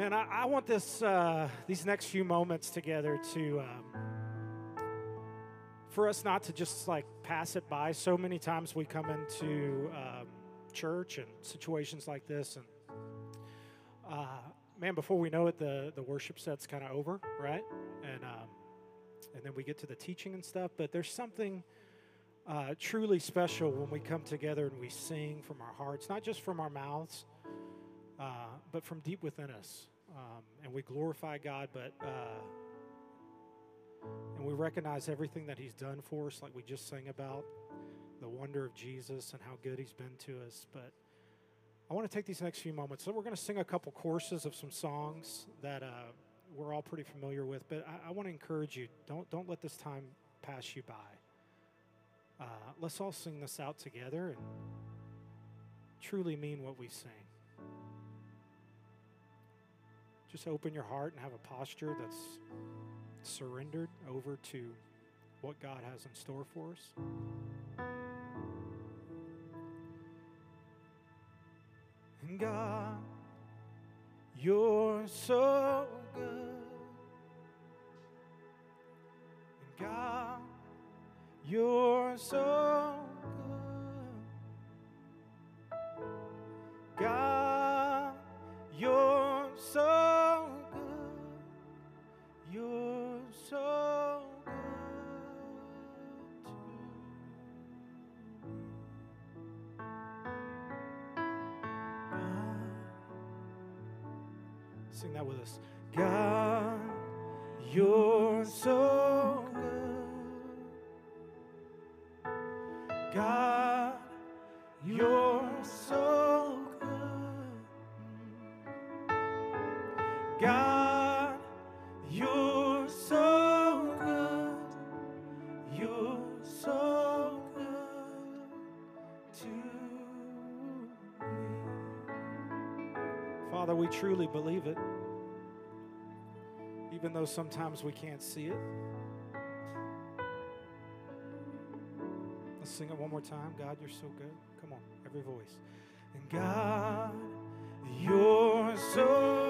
Man, I, I want this uh, these next few moments together to um, for us not to just like pass it by. So many times we come into um, church and situations like this, and uh, man, before we know it, the the worship set's kind of over, right? And um, and then we get to the teaching and stuff. But there's something uh, truly special when we come together and we sing from our hearts, not just from our mouths uh, but from deep within us. Um, and we glorify God, but uh, and we recognize everything that He's done for us, like we just sang about the wonder of Jesus and how good He's been to us. But I want to take these next few moments. So we're going to sing a couple courses of some songs that uh, we're all pretty familiar with. But I, I want to encourage you: don't don't let this time pass you by. Uh, let's all sing this out together and truly mean what we sing. Just open your heart and have a posture that's surrendered over to what God has in store for us. And God, you're so good. And God, you're so sing that with us. God, you're so truly believe it, even though sometimes we can't see it. Let's sing it one more time. God, you're so good. Come on, every voice. And God, you're so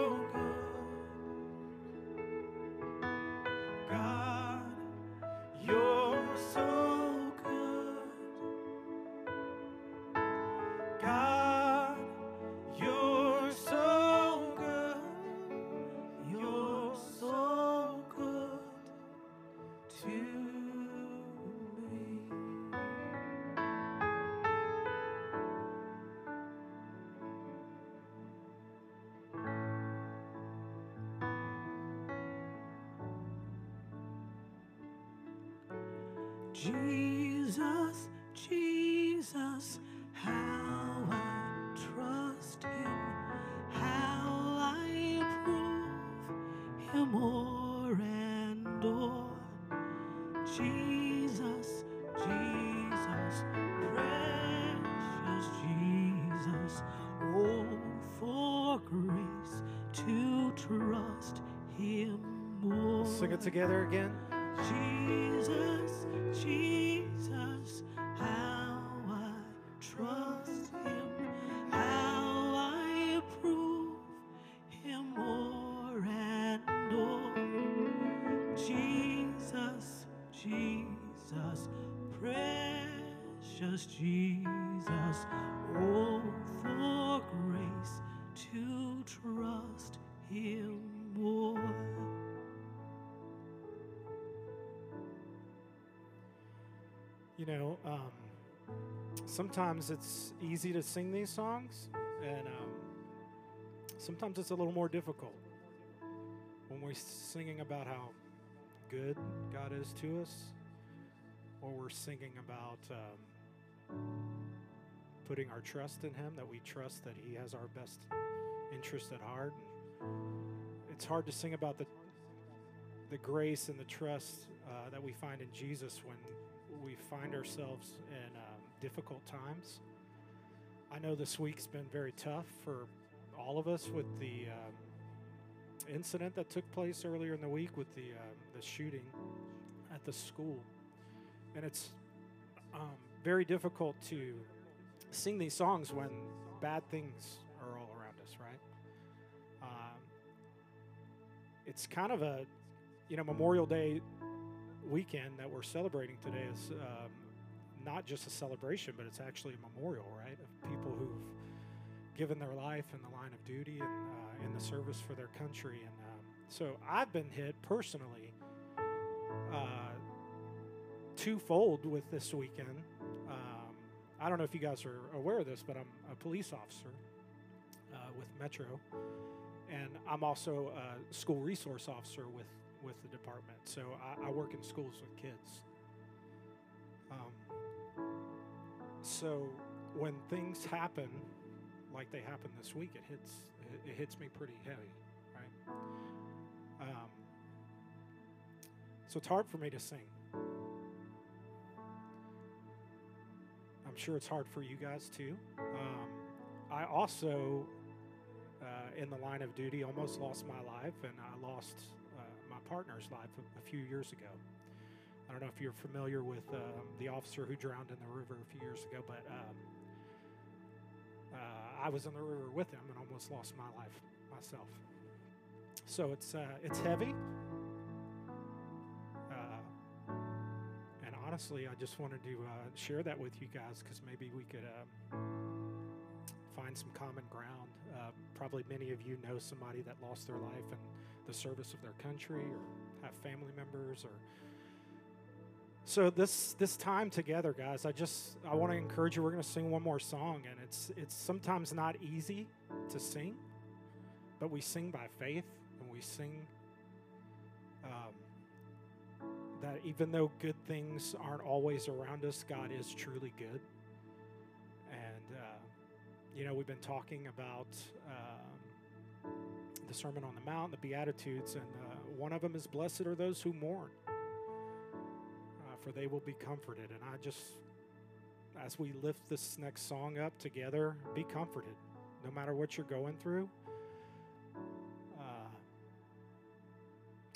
Jesus, Jesus, how I trust Him, how I prove Him more and more. Jesus, Jesus, precious Jesus, oh, for grace to trust Him more. Sing it together again. Jesus, Jesus, how I trust You know, um, sometimes it's easy to sing these songs, and um, sometimes it's a little more difficult when we're singing about how good God is to us, or we're singing about um, putting our trust in Him, that we trust that He has our best interest at heart. It's hard to sing about the the grace and the trust uh, that we find in Jesus when we find ourselves in um, difficult times. I know this week's been very tough for all of us with the um, incident that took place earlier in the week with the um, the shooting at the school, and it's um, very difficult to sing these songs when bad things are all around us, right? Um, it's kind of a, you know, Memorial Day weekend that we're celebrating today is um, not just a celebration, but it's actually a memorial, right, of people who've given their life in the line of duty and uh, in the service for their country. And um, so I've been hit personally uh, twofold with this weekend. Um, I don't know if you guys are aware of this, but I'm a police officer uh, with Metro, and I'm also a school resource officer with with the department. So I, I work in schools with kids. Um, so when things happen like they happen this week, it hits it, it hits me pretty heavy, right? Um, so it's hard for me to sing. I'm sure it's hard for you guys too. Um, I also, uh, in the line of duty, almost lost my life, and I lost partner's life a, few years ago. I don't know if you're familiar with um, the officer who drowned in the river a few years ago, but um, uh, I was in the river with him and almost lost my life myself. So it's uh, it's heavy. Uh, and honestly, I just wanted to uh, share that with you guys because maybe we could um, find some common ground. Uh, probably many of you know somebody that lost their life in the service of their country or have family members or so this this time together guys i just i want to encourage you we're going to sing one more song and it's it's sometimes not easy to sing but we sing by faith and we sing um, that even though good things aren't always around us god is truly good. And uh, you know we've been talking about um, the sermon on the mount the beatitudes and uh, one of them is blessed are those who mourn for they will be comforted. And I just, as we lift this next song up together, be comforted no matter what you're going through. Uh,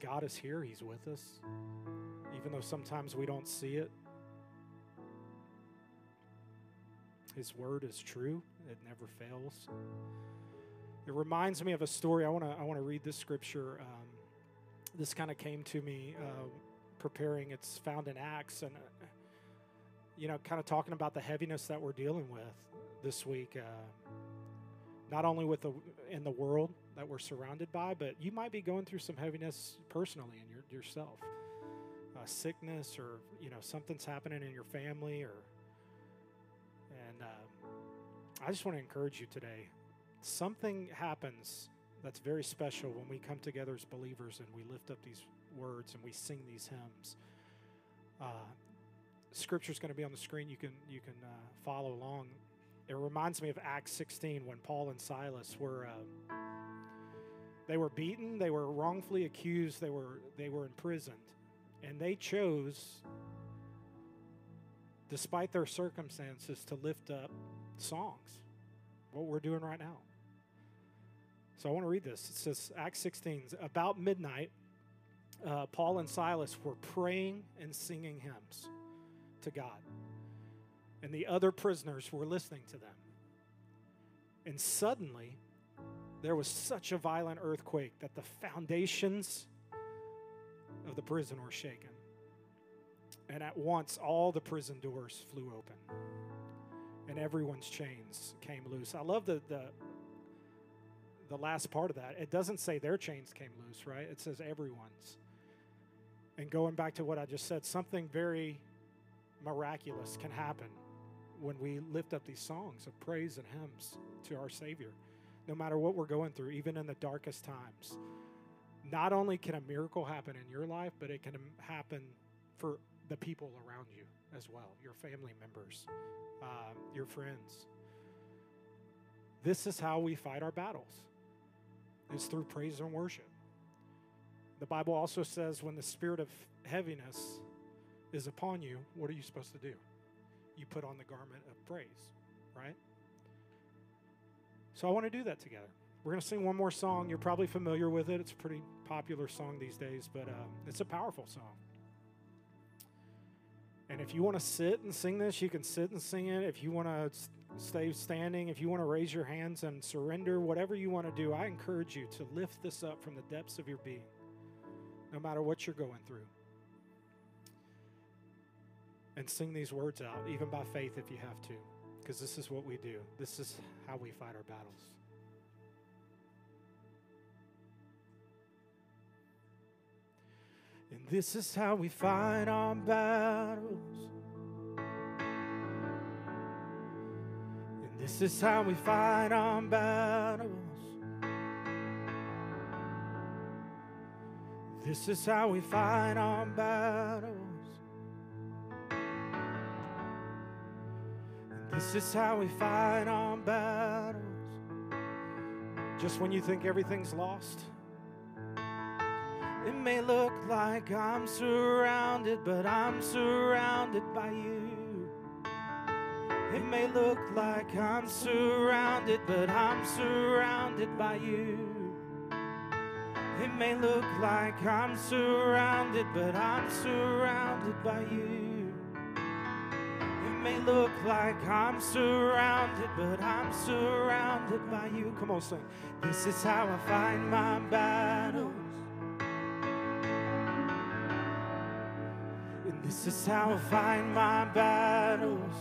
God is here, He's with us, even though sometimes we don't see it. His word is true, it never fails. It reminds me of a story. I want to I want to read this scripture. Um, this kind of came to me uh, preparing. It's found in Acts, and uh, you know, kind of talking about the heaviness that we're dealing with this week. Uh, not only with the in the world that we're surrounded by, but you might be going through some heaviness personally in your yourself, uh, sickness, or you know, something's happening in your family, or and um, I just want to encourage you today. Something happens that's very special when we come together as believers and we lift up these words and we sing these hymns. Uh, Scripture is going to be on the screen. You can you can uh, follow along. It reminds me of Acts 16 when Paul and Silas were uh, they were beaten, they were wrongfully accused, they were they were imprisoned, and they chose, despite their circumstances, to lift up songs. What we're doing right now. So I want to read this. It says Acts 16 about midnight uh, Paul and Silas were praying and singing hymns to God. And the other prisoners were listening to them. And suddenly, there was such a violent earthquake that the foundations of the prison were shaken. And at once, all the prison doors flew open, and everyone's chains came loose. I love the, the, the last part of that. It doesn't say their chains came loose, right? It says everyone's. And going back to what I just said, something very miraculous can happen when we lift up these songs of praise and hymns to our Savior, no matter what we're going through, even in the darkest times. Not only can a miracle happen in your life, but it can happen for the people around you as well your family members, uh, your friends. This is how we fight our battles. It's through praise and worship. The Bible also says when the spirit of heaviness is upon you, what are you supposed to do? You put on the garment of praise, right? So I want to do that together. We're going to sing one more song. You're probably familiar with it. It's a pretty popular song these days, but um, it's a powerful song. And if you want to sit and sing this, you can sit and sing it. If you want to stay standing, if you want to raise your hands and surrender, whatever you want to do, I encourage you to lift this up from the depths of your being. no matter what you're going through. And sing these words out, even by faith if you have to, because this is what we do. This is how we fight our battles. And this is how we fight our battles. And this is how we fight our battles. This is how we fight our battles. And this is how we fight our battles. Just when you think everything's lost. It may look like I'm surrounded, but I'm surrounded by you. It may look like I'm surrounded, but I'm surrounded by you. It may look like I'm surrounded, but I'm surrounded by you. It may look like I'm surrounded, but I'm surrounded by you. Come on, sing. This is how I find my battles. And this is how I find my battles.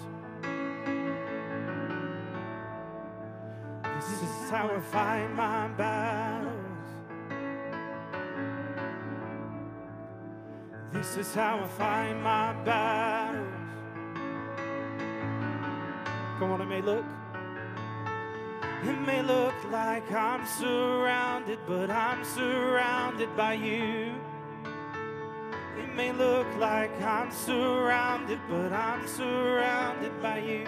This is how I find my battles. This is how I find my battles. Come on, it may look. It may look like I'm surrounded, but I'm surrounded by you. It may look like I'm surrounded, but I'm surrounded by you.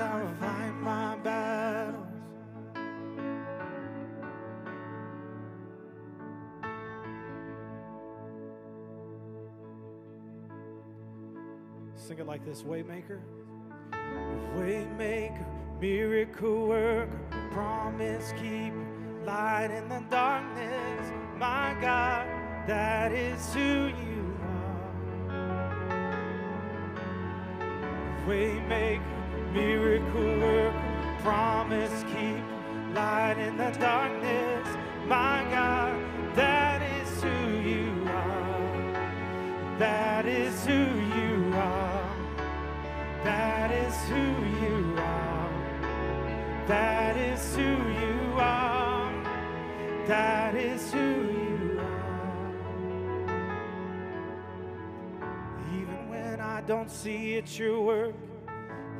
How I fight my battles. Sing it like this Waymaker. Waymaker, miracle worker, promise keep light in the darkness. My God, that is who you are. Waymaker, miracle worker, promise keep, light in the darkness. My God, that is who you are. That is who you are. That is who you are. That is who you are. That is who you are. Even when I don't see it, you're working.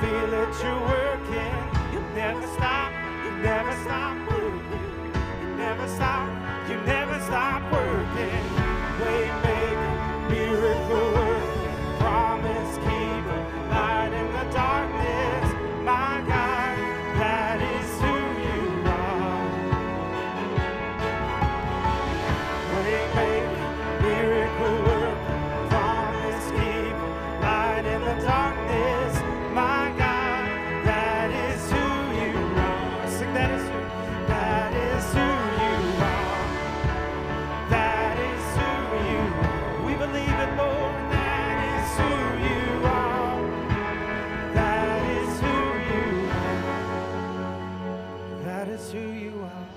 Feel it, you're working. You never stop, you never stop working. You never stop, you never stop working. Waymaker, is who you are.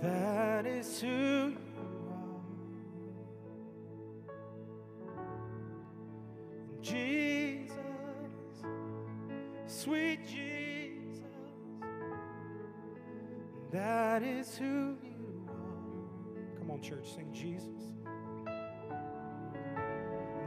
That is who you are. Jesus. sweet Jesus. That is who you are. Come on, church, sing Jesus.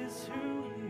is who